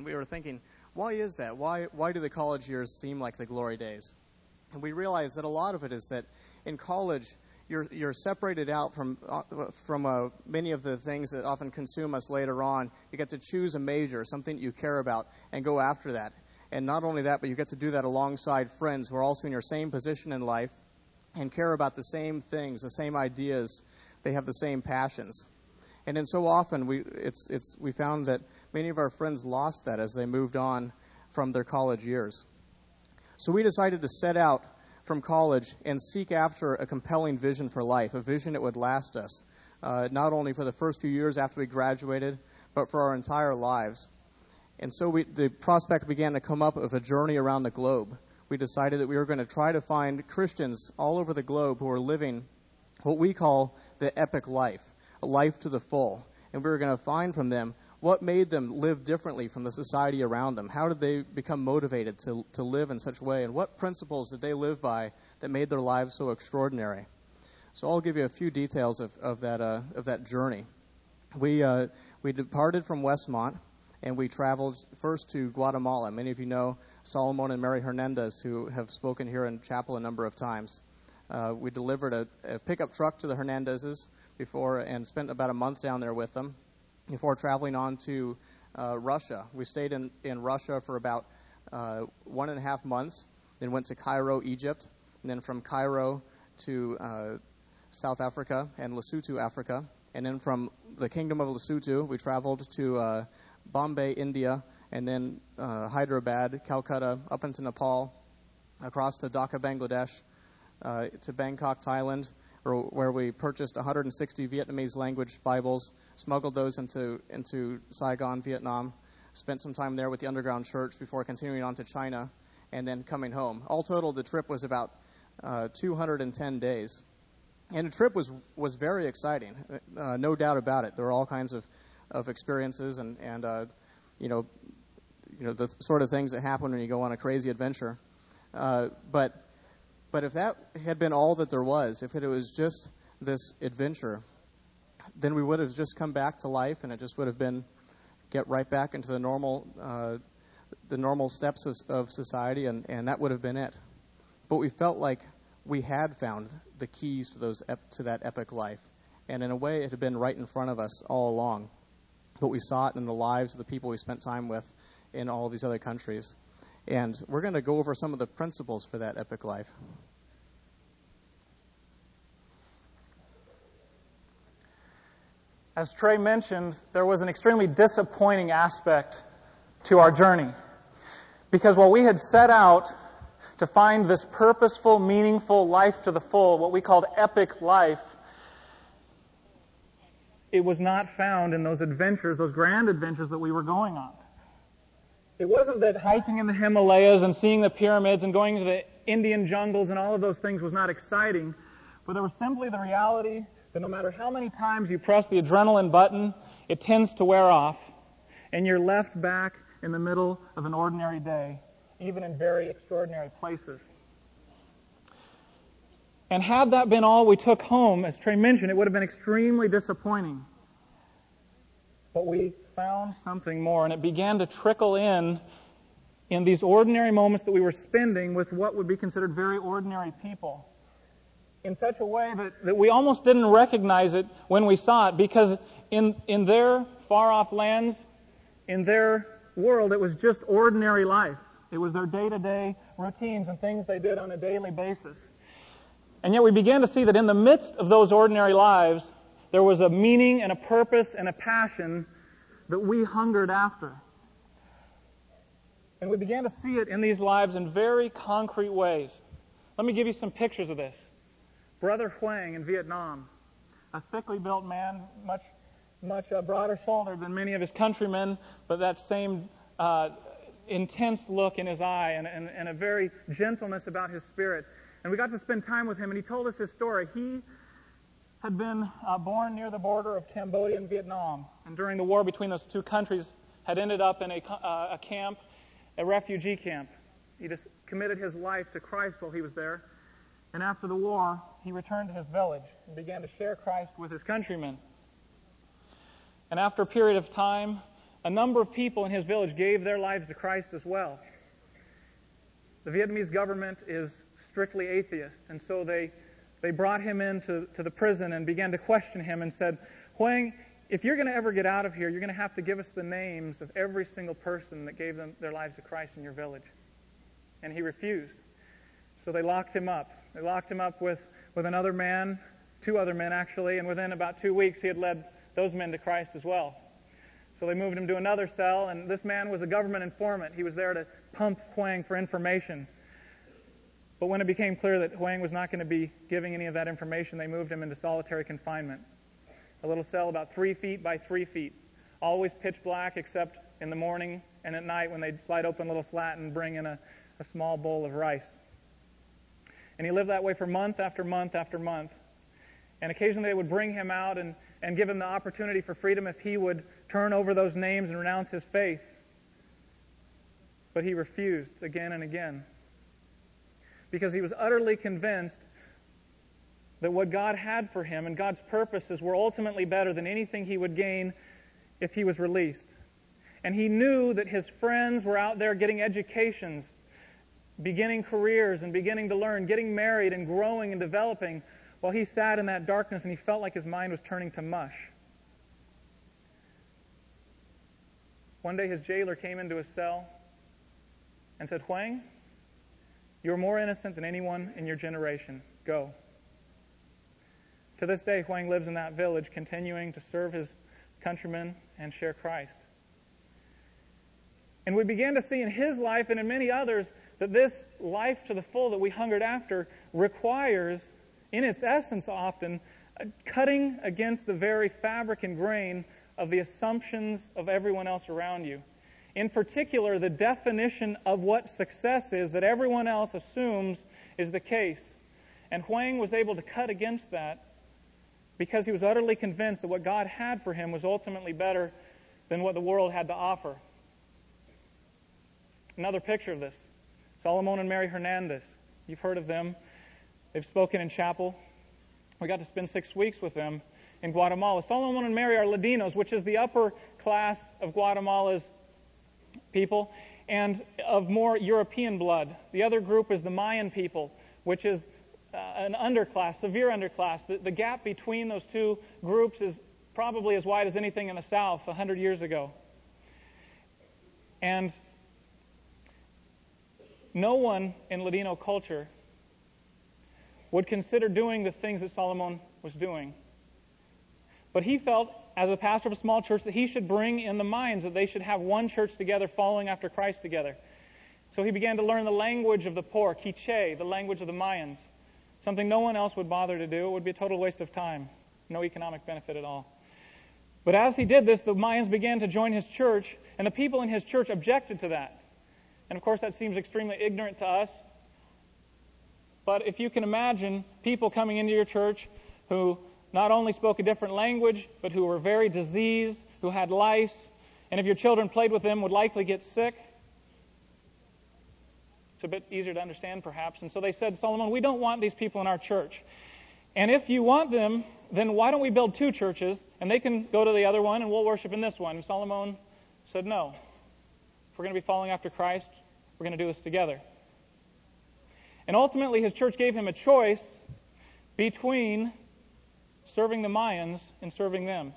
And we were thinking, why is that? Why, why do the college years seem like the glory days? And we realized that a lot of it is that in college, you're, you're separated out from, uh, from uh, many of the things that often consume us later on. You get to choose a major, something you care about, and go after that. And not only that, but you get to do that alongside friends who are also in your same position in life and care about the same things, the same ideas. They have the same passions. And then so often we, it's, it's, we found that many of our friends lost that as they moved on from their college years. So we decided to set out from college and seek after a compelling vision for life, a vision that would last us, uh, not only for the first few years after we graduated, but for our entire lives. And so we, the prospect began to come up of a journey around the globe. We decided that we were going to try to find Christians all over the globe who are living what we call the epic life, a life to the full. And we were going to find from them what made them live differently from the society around them? How did they become motivated to, to live in such a way? And what principles did they live by that made their lives so extraordinary? So I'll give you a few details of, of, that, uh, of that journey. We, uh, we departed from Westmont and we traveled first to Guatemala. Many of you know Solomon and Mary Hernandez, who have spoken here in chapel a number of times. Uh, we delivered a, a pickup truck to the Hernandezes before and spent about a month down there with them before traveling on to uh, Russia. We stayed in, in Russia for about uh, one and a half months, then went to Cairo, Egypt, and then from Cairo to uh, South Africa and Lesotho, Africa. And then from the Kingdom of Lesotho, we traveled to uh, Bombay, India, and then uh, Hyderabad, Calcutta, up into Nepal, across to Dhaka, Bangladesh, uh, to Bangkok, Thailand, where we purchased 160 Vietnamese language Bibles, smuggled those into, into Saigon, Vietnam, spent some time there with the underground church before continuing on to China, and then coming home. All total, the trip was about uh, 210 days. And the trip was, was very exciting, uh, no doubt about it. There were all kinds of, of experiences and, and uh, you, know, you know, the sort of things that happen when you go on a crazy adventure. Uh, but but if that had been all that there was, if it was just this adventure, then we would have just come back to life, and it just would have been get right back into the normal, uh, the normal steps of, of society, and, and that would have been it. But we felt like we had found the keys to those ep- to that epic life, and in a way, it had been right in front of us all along. But we saw it in the lives of the people we spent time with in all these other countries. And we're going to go over some of the principles for that epic life. As Trey mentioned, there was an extremely disappointing aspect to our journey. Because while we had set out to find this purposeful, meaningful life to the full, what we called epic life, it was not found in those adventures, those grand adventures that we were going on. It wasn't that hiking in the Himalayas and seeing the pyramids and going to the Indian jungles and all of those things was not exciting, but there was simply the reality that no matter how many times you press the adrenaline button, it tends to wear off, and you're left back in the middle of an ordinary day, even in very extraordinary places. And had that been all we took home, as Trey mentioned, it would have been extremely disappointing. But we found something more, and it began to trickle in in these ordinary moments that we were spending with what would be considered very ordinary people in such a way that, that we almost didn't recognize it when we saw it because in, in their far off lands, in their world, it was just ordinary life. It was their day to day routines and things they did on a daily basis. And yet we began to see that in the midst of those ordinary lives, there was a meaning and a purpose and a passion that we hungered after. And we began to see it in these lives in very concrete ways. Let me give you some pictures of this. Brother Huang in Vietnam, a thickly built man, much, much uh, broader shouldered than many of his countrymen, but that same uh, intense look in his eye and, and, and a very gentleness about his spirit. And we got to spend time with him, and he told us his story. He had been uh, born near the border of Cambodia and Vietnam, and during the war between those two countries, had ended up in a, uh, a camp, a refugee camp. He just committed his life to Christ while he was there. And after the war, he returned to his village and began to share Christ with his countrymen. And after a period of time, a number of people in his village gave their lives to Christ as well. The Vietnamese government is strictly atheist, and so they, they brought him into to the prison and began to question him and said, Huang, if you're going to ever get out of here, you're going to have to give us the names of every single person that gave them their lives to Christ in your village. And he refused. So they locked him up. They locked him up with, with another man, two other men actually, and within about two weeks he had led those men to Christ as well. So they moved him to another cell, and this man was a government informant. He was there to pump Huang for information. But when it became clear that Huang was not going to be giving any of that information, they moved him into solitary confinement. A little cell about three feet by three feet. Always pitch black except in the morning and at night when they'd slide open a little slat and bring in a, a small bowl of rice. And he lived that way for month after month after month. And occasionally they would bring him out and, and give him the opportunity for freedom if he would turn over those names and renounce his faith. But he refused again and again because he was utterly convinced that what God had for him and God's purposes were ultimately better than anything he would gain if he was released. And he knew that his friends were out there getting educations, beginning careers, and beginning to learn, getting married and growing and developing, while he sat in that darkness and he felt like his mind was turning to mush. One day his jailer came into his cell and said, Huang, you're more innocent than anyone in your generation. Go. To this day, Huang lives in that village, continuing to serve his countrymen and share Christ. And we began to see in his life and in many others that this life to the full that we hungered after requires, in its essence often, cutting against the very fabric and grain of the assumptions of everyone else around you. In particular, the definition of what success is that everyone else assumes is the case. And Huang was able to cut against that because he was utterly convinced that what God had for him was ultimately better than what the world had to offer. Another picture of this Solomon and Mary Hernandez. You've heard of them. They've spoken in chapel. We got to spend six weeks with them in Guatemala. Solomon and Mary are Ladinos, which is the upper class of Guatemala's people, and of more European blood. The other group is the Mayan people, which is uh, an underclass, severe underclass. The, the gap between those two groups is probably as wide as anything in the South 100 years ago. And no one in Ladino culture would consider doing the things that Solomon was doing. But he felt, as a pastor of a small church, that he should bring in the Mayans, that they should have one church together, following after Christ together. So he began to learn the language of the poor, Quiche, the language of the Mayans. Something no one else would bother to do. It would be a total waste of time. No economic benefit at all. But as he did this, the Mayans began to join his church, and the people in his church objected to that. And of course, that seems extremely ignorant to us. But if you can imagine people coming into your church who not only spoke a different language, but who were very diseased, who had lice, and if your children played with them, would likely get sick, it's a bit easier to understand, perhaps. And so they said, Solomon, we don't want these people in our church. And if you want them, then why don't we build two churches, and they can go to the other one, and we'll worship in this one? And Solomon said, no. If we're going to be following after Christ, we're going to do this together. And ultimately, his church gave him a choice between serving the Mayans and serving them.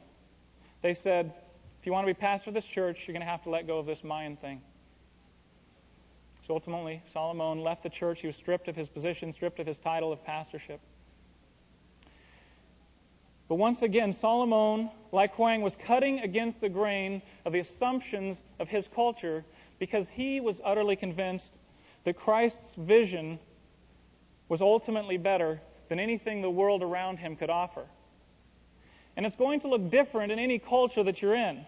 They said, if you want to be pastor of this church, you're going to have to let go of this Mayan thing. So ultimately, Solomon left the church. He was stripped of his position, stripped of his title of pastorship. But once again, Solomon, like Huang, was cutting against the grain of the assumptions of his culture because he was utterly convinced that Christ's vision was ultimately better than anything the world around him could offer. And it's going to look different in any culture that you're in.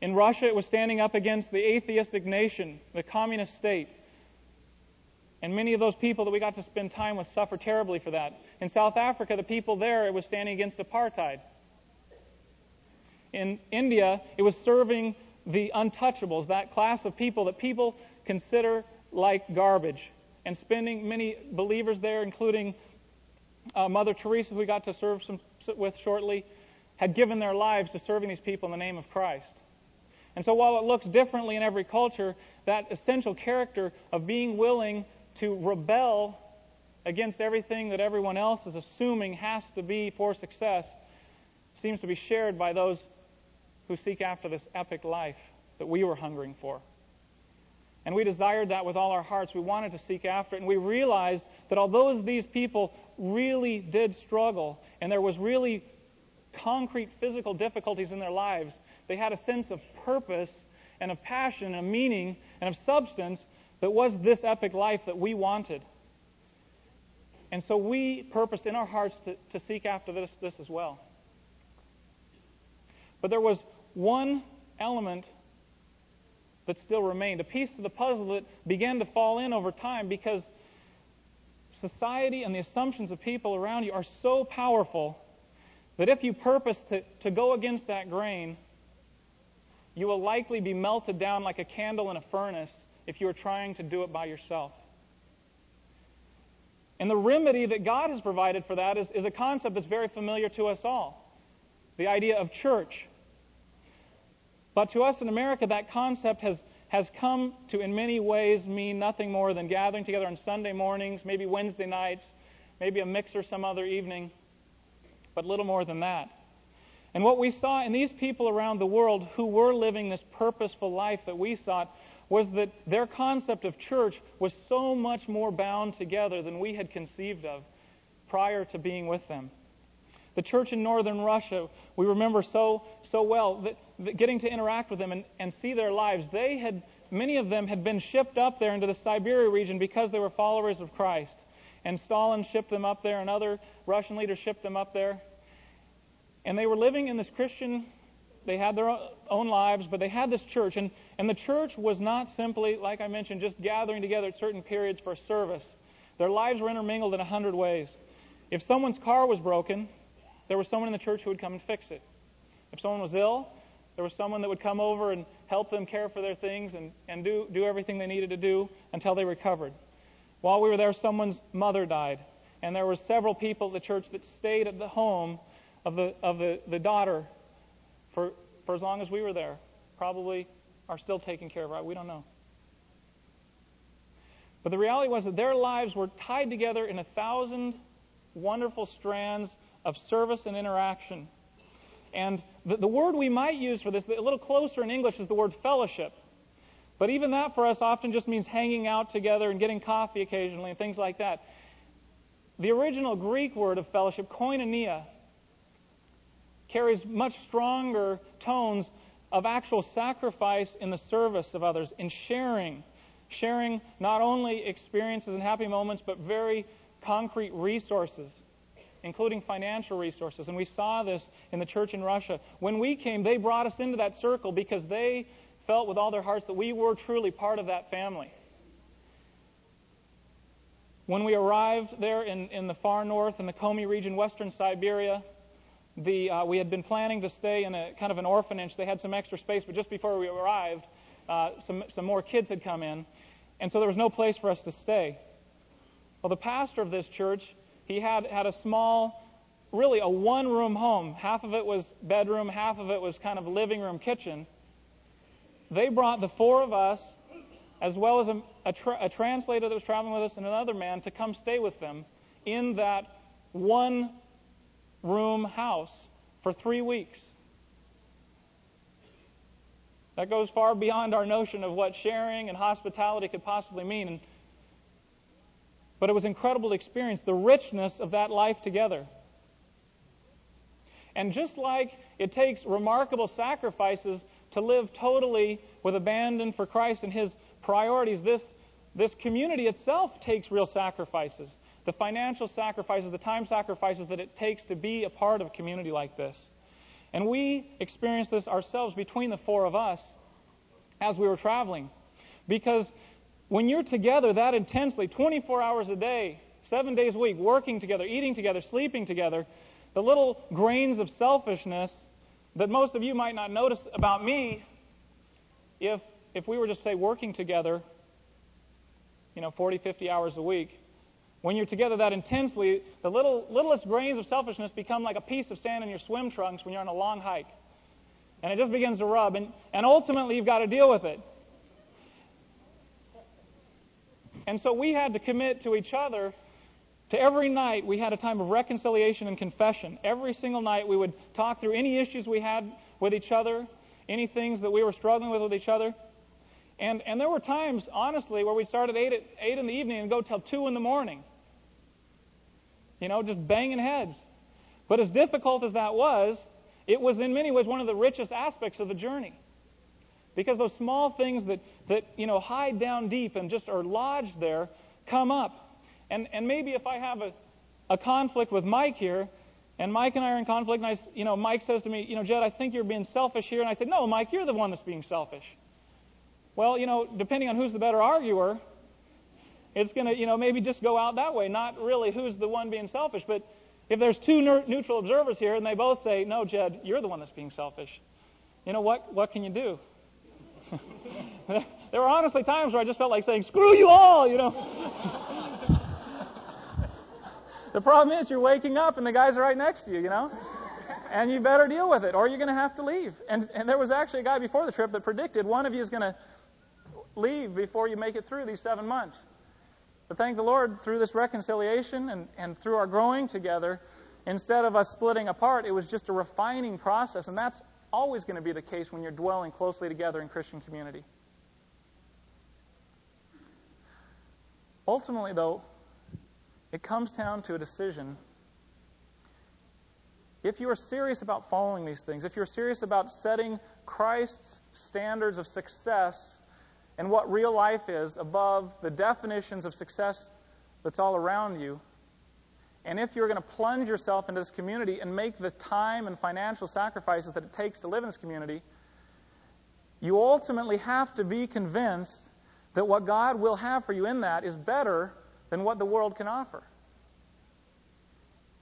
In Russia, it was standing up against the atheistic nation, the communist state. And many of those people that we got to spend time with suffer terribly for that. In South Africa, the people there, it was standing against apartheid. In India, it was serving the untouchables, that class of people that people consider like garbage. And spending many believers there, including uh, Mother Teresa, who we got to serve some, with shortly, had given their lives to serving these people in the name of Christ. And so while it looks differently in every culture, that essential character of being willing to rebel against everything that everyone else is assuming has to be for success seems to be shared by those who seek after this epic life that we were hungering for. And we desired that with all our hearts. We wanted to seek after it. And we realized that although these people really did struggle and there was really concrete physical difficulties in their lives, they had a sense of purpose and of passion and of meaning and of substance that was this epic life that we wanted. And so we purposed in our hearts to, to seek after this, this as well. But there was one element that still remained, a piece of the puzzle that began to fall in over time because society and the assumptions of people around you are so powerful that if you purpose to, to go against that grain, you will likely be melted down like a candle in a furnace if you are trying to do it by yourself. And the remedy that God has provided for that is, is a concept that's very familiar to us all the idea of church. But to us in America, that concept has, has come to, in many ways, mean nothing more than gathering together on Sunday mornings, maybe Wednesday nights, maybe a mixer some other evening, but little more than that. And what we saw in these people around the world who were living this purposeful life that we sought was that their concept of church was so much more bound together than we had conceived of prior to being with them. The church in northern Russia, we remember so, so well, that, that getting to interact with them and, and see their lives. They had, many of them had been shipped up there into the Siberia region because they were followers of Christ. And Stalin shipped them up there, and other Russian leaders shipped them up there. And they were living in this Christian they had their own lives, but they had this church. And, and the church was not simply, like I mentioned, just gathering together at certain periods for service. Their lives were intermingled in a hundred ways. If someone's car was broken, there was someone in the church who would come and fix it. If someone was ill, there was someone that would come over and help them care for their things and, and do, do everything they needed to do until they recovered. While we were there, someone's mother died. And there were several people at the church that stayed at the home of the, of the, the daughter for, for as long as we were there, probably are still taken care of it. We don't know. But the reality was that their lives were tied together in a thousand wonderful strands of service and interaction. And the, the word we might use for this, a little closer in English, is the word fellowship. But even that for us often just means hanging out together and getting coffee occasionally and things like that. The original Greek word of fellowship, koinonia, carries much stronger tones of actual sacrifice in the service of others, in sharing. Sharing not only experiences and happy moments, but very concrete resources, including financial resources. And we saw this in the church in Russia. When we came, they brought us into that circle because they felt with all their hearts that we were truly part of that family. When we arrived there in, in the far north, in the Komi region, western Siberia, the, uh, we had been planning to stay in a kind of an orphanage. They had some extra space, but just before we arrived, uh, some, some more kids had come in. And so there was no place for us to stay. Well, the pastor of this church, he had, had a small, really a one room home. Half of it was bedroom, half of it was kind of living room, kitchen. They brought the four of us, as well as a, a, tra- a translator that was traveling with us and another man, to come stay with them in that one room house for three weeks. That goes far beyond our notion of what sharing and hospitality could possibly mean. And, but it was incredible to experience the richness of that life together. And just like it takes remarkable sacrifices to live totally with abandon for Christ and His priorities, this, this community itself takes real sacrifices the financial sacrifices, the time sacrifices that it takes to be a part of a community like this. And we experienced this ourselves between the four of us as we were traveling. Because when you're together that intensely, 24 hours a day, seven days a week, working together, eating together, sleeping together, the little grains of selfishness that most of you might not notice about me if, if we were just, say, working together, you know, 40, 50 hours a week, when you're together that intensely, the little, littlest grains of selfishness become like a piece of sand in your swim trunks when you're on a long hike. And it just begins to rub. And, and ultimately, you've got to deal with it. And so we had to commit to each other to every night we had a time of reconciliation and confession. Every single night we would talk through any issues we had with each other, any things that we were struggling with with each other. And, and there were times, honestly, where we started 8, at, 8 in the evening and go till 2 in the morning. You know, just banging heads. But as difficult as that was, it was in many ways one of the richest aspects of the journey. Because those small things that, that you know, hide down deep and just are lodged there come up. And, and maybe if I have a, a conflict with Mike here, and Mike and I are in conflict, and I, you know, Mike says to me, you know, Jed, I think you're being selfish here. And I said, no, Mike, you're the one that's being selfish. Well, you know, depending on who's the better arguer, it's going to, you know, maybe just go out that way, not really who's the one being selfish. But if there's two neutral observers here and they both say, no, Jed, you're the one that's being selfish, you know, what, what can you do? there were honestly times where I just felt like saying, screw you all, you know. the problem is you're waking up and the guys are right next to you, you know? And you better deal with it or you're going to have to leave. And, and there was actually a guy before the trip that predicted one of you is going to leave before you make it through these seven months. But thank the Lord, through this reconciliation and, and through our growing together, instead of us splitting apart, it was just a refining process. And that's always going to be the case when you're dwelling closely together in Christian community. Ultimately, though, it comes down to a decision. If you are serious about following these things, if you're serious about setting Christ's standards of success and what real life is above the definitions of success that's all around you. And if you're going to plunge yourself into this community and make the time and financial sacrifices that it takes to live in this community, you ultimately have to be convinced that what God will have for you in that is better than what the world can offer.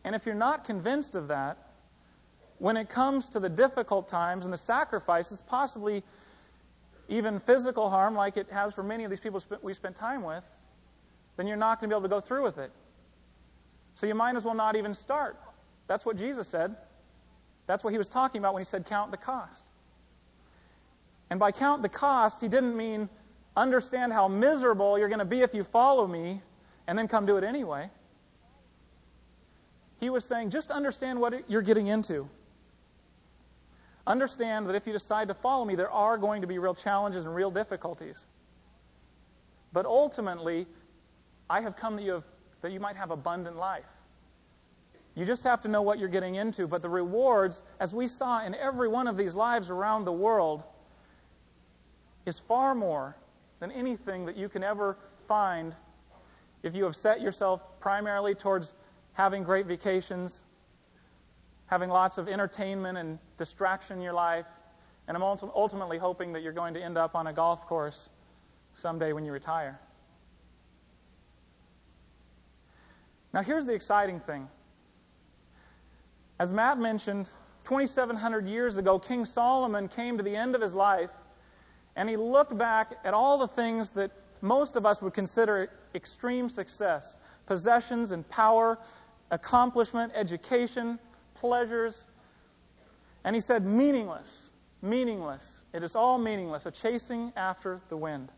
And if you're not convinced of that, when it comes to the difficult times and the sacrifices, possibly even physical harm like it has for many of these people we spent time with, then you're not going to be able to go through with it. So you might as well not even start. That's what Jesus said. That's what he was talking about when he said count the cost. And by count the cost, he didn't mean understand how miserable you're going to be if you follow me and then come do it anyway. He was saying just understand what you're getting into. Understand that if you decide to follow me, there are going to be real challenges and real difficulties. But ultimately, I have come to you that you might have abundant life. You just have to know what you're getting into. But the rewards, as we saw in every one of these lives around the world, is far more than anything that you can ever find if you have set yourself primarily towards having great vacations, having lots of entertainment and distraction in your life, and I'm ultimately hoping that you're going to end up on a golf course someday when you retire. Now, here's the exciting thing. As Matt mentioned, 2,700 years ago, King Solomon came to the end of his life, and he looked back at all the things that most of us would consider extreme success possessions and power, accomplishment, education, pleasures. And he said, meaningless, meaningless. It is all meaningless, a chasing after the wind.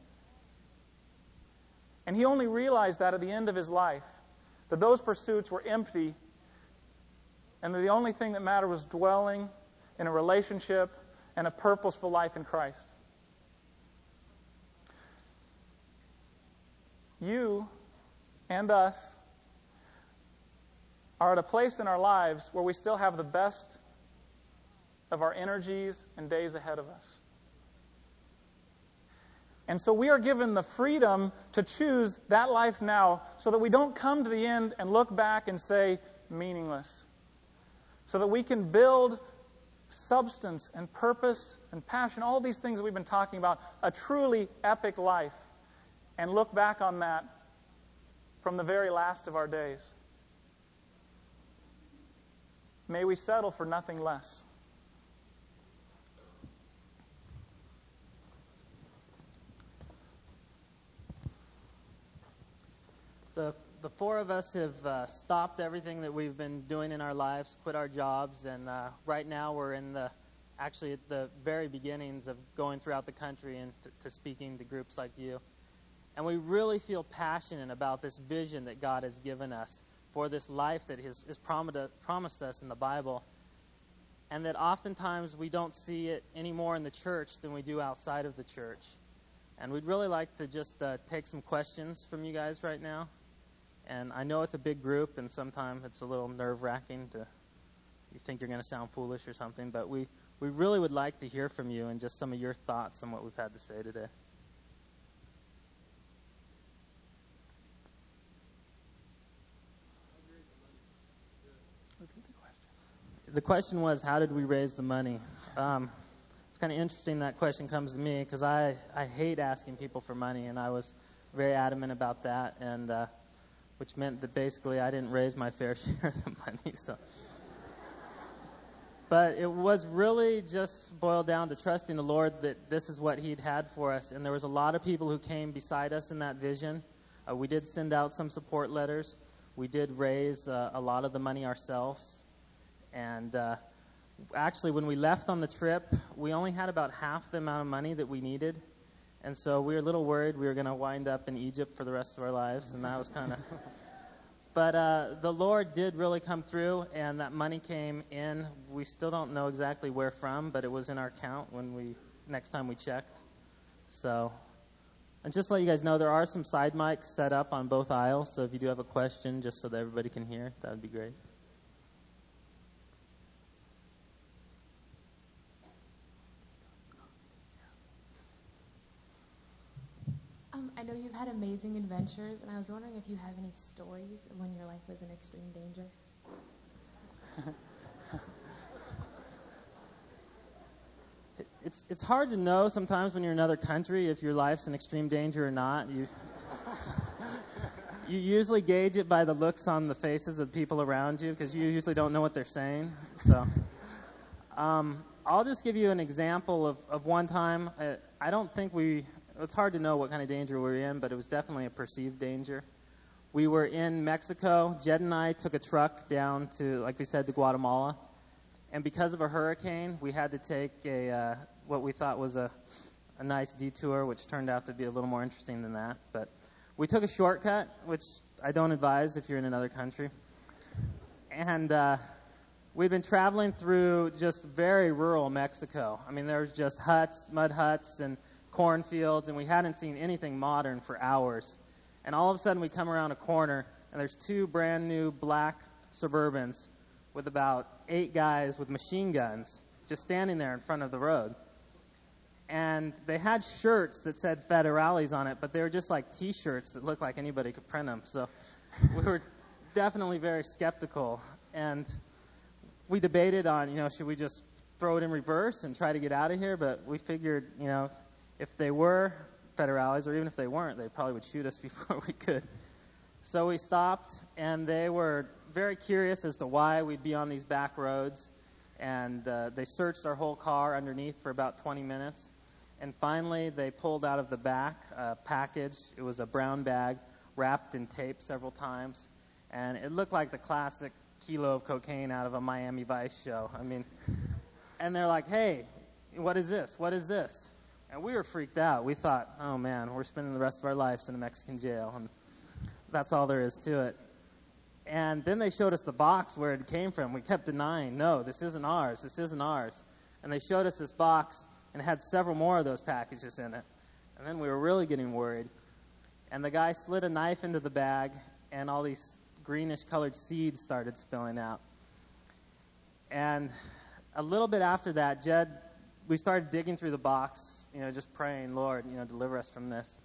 And he only realized that at the end of his life, that those pursuits were empty, and that the only thing that mattered was dwelling in a relationship and a purposeful life in Christ. You and us are at a place in our lives where we still have the best of our energies and days ahead of us. And so we are given the freedom to choose that life now so that we don't come to the end and look back and say, meaningless. So that we can build substance and purpose and passion, all these things that we've been talking about, a truly epic life, and look back on that from the very last of our days. May we settle for nothing less. The, the four of us have uh, stopped everything that we've been doing in our lives, quit our jobs, and uh, right now we're in the actually at the very beginnings of going throughout the country and to, to speaking to groups like you. And we really feel passionate about this vision that God has given us for this life that has, has promised us in the Bible. And that oftentimes we don't see it any more in the church than we do outside of the church. And we'd really like to just uh, take some questions from you guys right now. And I know it's a big group, and sometimes it's a little nerve wracking to you think you're going to sound foolish or something, but we, we really would like to hear from you and just some of your thoughts on what we've had to say today. The question was, how did we raise the money? Um, it's kind of interesting that question comes to me because I, I hate asking people for money, and I was very adamant about that, and uh, which meant that basically I didn't raise my fair share of the money. So but it was really just boiled down to trusting the Lord that this is what He'd had for us. And there was a lot of people who came beside us in that vision. Uh, we did send out some support letters. We did raise uh, a lot of the money ourselves. And uh, actually, when we left on the trip, we only had about half the amount of money that we needed. And so we were a little worried we were going to wind up in Egypt for the rest of our lives. And that was kind of. But uh, the Lord did really come through, and that money came in. We still don't know exactly where from, but it was in our account when we next time we checked. So, and just to let you guys know, there are some side mics set up on both aisles. So if you do have a question, just so that everybody can hear, that would be great. Um, I know you've had amazing adventures, and I was wondering if you have any stories when your life was in extreme danger. it's it's hard to know sometimes when you're in another country if your life's in extreme danger or not. You you usually gauge it by the looks on the faces of people around you because you usually don't know what they're saying. So. Um, I'll just give you an example of, of one time. Uh, I don't think we it's hard to know what kind of danger we were in, but it was definitely a perceived danger. We were in Mexico. Jed and I took a truck down to, like we said, to Guatemala. And because of a hurricane, we had to take a uh, what we thought was a, a nice detour, which turned out to be a little more interesting than that. But we took a shortcut, which I don't advise if you're in another country. And uh, we'd been traveling through just very rural Mexico. I mean, there was just huts, mud huts, and cornfields, and we hadn't seen anything modern for hours. And all of a sudden, we come around a corner, and there's two brand new black Suburbans with about eight guys with machine guns just standing there in front of the road. And they had shirts that said Federales on it, but they were just like t shirts that looked like anybody could print them. So we were definitely very skeptical. And we debated on, you know, should we just throw it in reverse and try to get out of here? But we figured, you know, if they were federales, or even if they weren't, they probably would shoot us before we could. So we stopped, and they were very curious as to why we'd be on these back roads. And uh, they searched our whole car underneath for about 20 minutes. And finally, they pulled out of the back a package. It was a brown bag wrapped in tape several times. And it looked like the classic kilo of cocaine out of a Miami Vice show. I mean, and they're like, hey, what is this? What is this? And we were freaked out. We thought, oh man, we're spending the rest of our lives in a Mexican jail. And that's all there is to it. And then they showed us the box where it came from. We kept denying, no, this isn't ours. This isn't ours. And they showed us this box and it had several more of those packages in it. And then we were really getting worried. And the guy slid a knife into the bag and all these greenish colored seeds started spilling out. And a little bit after that, Jed, we started digging through the box you know, just praying, Lord, you know, deliver us from this.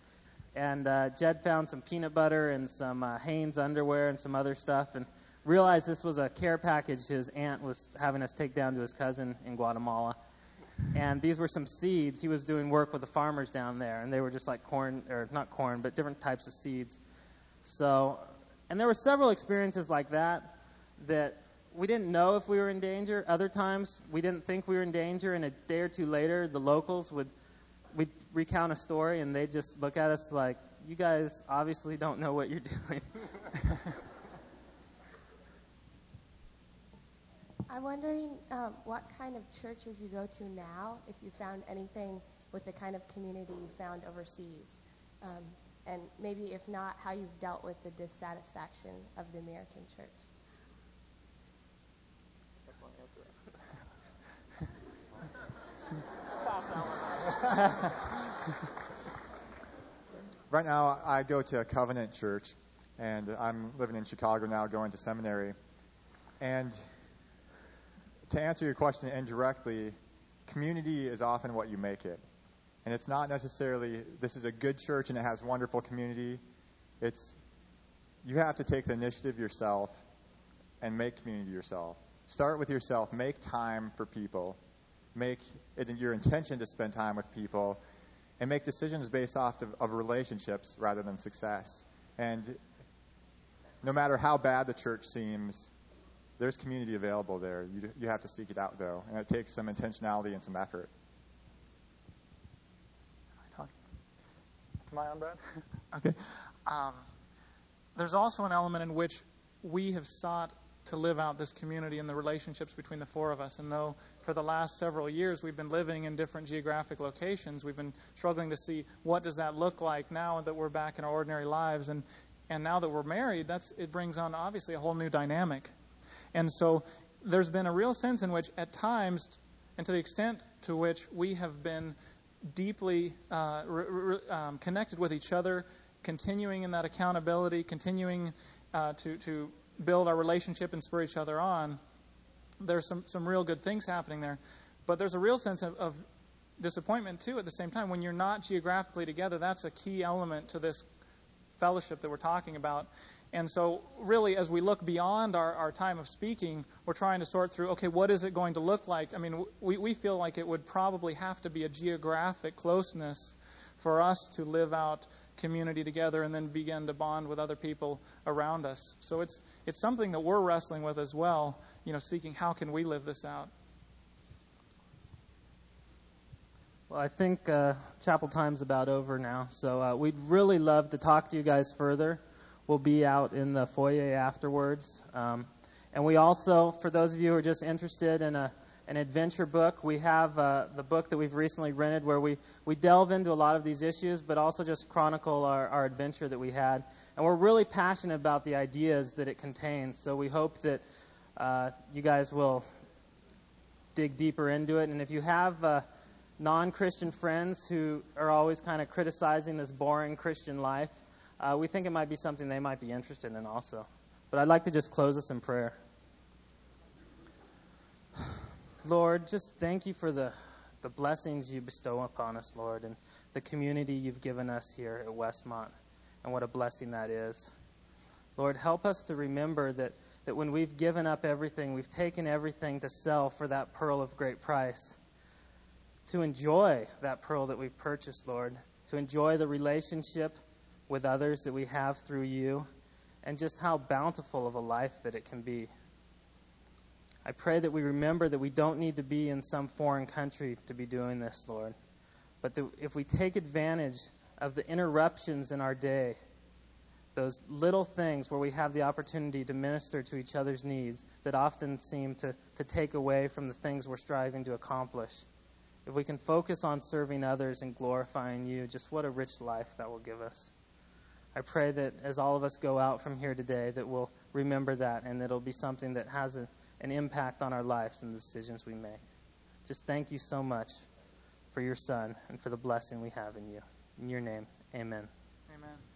And uh, Jed found some peanut butter and some uh, Hanes underwear and some other stuff, and realized this was a care package his aunt was having us take down to his cousin in Guatemala. And these were some seeds. He was doing work with the farmers down there, and they were just like corn, or not corn, but different types of seeds. So, and there were several experiences like that that we didn't know if we were in danger. Other times we didn't think we were in danger, and a day or two later, the locals would we recount a story and they just look at us like, you guys obviously don't know what you're doing. I'm wondering um, what kind of churches you go to now, if you found anything with the kind of community you found overseas. Um, and maybe if not, how you've dealt with the dissatisfaction of the American church. right now, I go to a covenant church, and I'm living in Chicago now, going to seminary. And to answer your question indirectly, community is often what you make it. And it's not necessarily this is a good church and it has wonderful community. It's you have to take the initiative yourself and make community yourself. Start with yourself. Make time for people. Make it your intention to spend time with people and make decisions based off of, of relationships rather than success. And no matter how bad the church seems, there's community available there. You, you have to seek it out, though, and it takes some intentionality and some effort. Am I on, Brad? okay. Um, there's also an element in which we have sought to live out this community and the relationships between the four of us. And though for the last several years we've been living in different geographic locations, we've been struggling to see what does that look like now that we're back in our ordinary lives. And, and now that we're married, that's, it brings on obviously a whole new dynamic. And so there's been a real sense in which at times, and to the extent to which we have been deeply uh, re- re- um, connected with each other, continuing in that accountability, continuing uh, to, to build our relationship and spur each other on, there's some, some real good things happening there. But there's a real sense of, of disappointment, too, at the same time. When you're not geographically together, that's a key element to this fellowship that we're talking about. And so, really, as we look beyond our, our time of speaking, we're trying to sort through okay, what is it going to look like? I mean, we, we feel like it would probably have to be a geographic closeness for us to live out community together and then begin to bond with other people around us. So it's it's something that we're wrestling with as well, you know, seeking how can we live this out. Well, I think uh, chapel time's about over now, so uh, we'd really love to talk to you guys further We'll be out in the foyer afterwards. Um, and we also, for those of you who are just interested in a, an adventure book, we have uh, the book that we've recently rented where we, we delve into a lot of these issues, but also just chronicle our, our adventure that we had. And we're really passionate about the ideas that it contains. So we hope that uh, you guys will dig deeper into it. And if you have uh, non Christian friends who are always kind of criticizing this boring Christian life, uh, we think it might be something they might be interested in also. But I'd like to just close us in prayer. Lord, just thank you for the, the blessings you bestow upon us, Lord, and the community you've given us here at Westmont, and what a blessing that is. Lord, help us to remember that, that when we've given up everything, we've taken everything to sell for that pearl of great price, to enjoy that pearl that we've purchased, Lord, to enjoy the relationship with others that we have through you, and just how bountiful of a life that it can be. I pray that we remember that we don't need to be in some foreign country to be doing this, Lord. But that if we take advantage of the interruptions in our day, those little things where we have the opportunity to minister to each other's needs that often seem to, to take away from the things we're striving to accomplish. If we can focus on serving others and glorifying you, just what a rich life that will give us. I pray that as all of us go out from here today, that we'll remember that and it'll be something that has a, an impact on our lives and the decisions we make. Just thank you so much for your son and for the blessing we have in you. In your name, amen. Amen.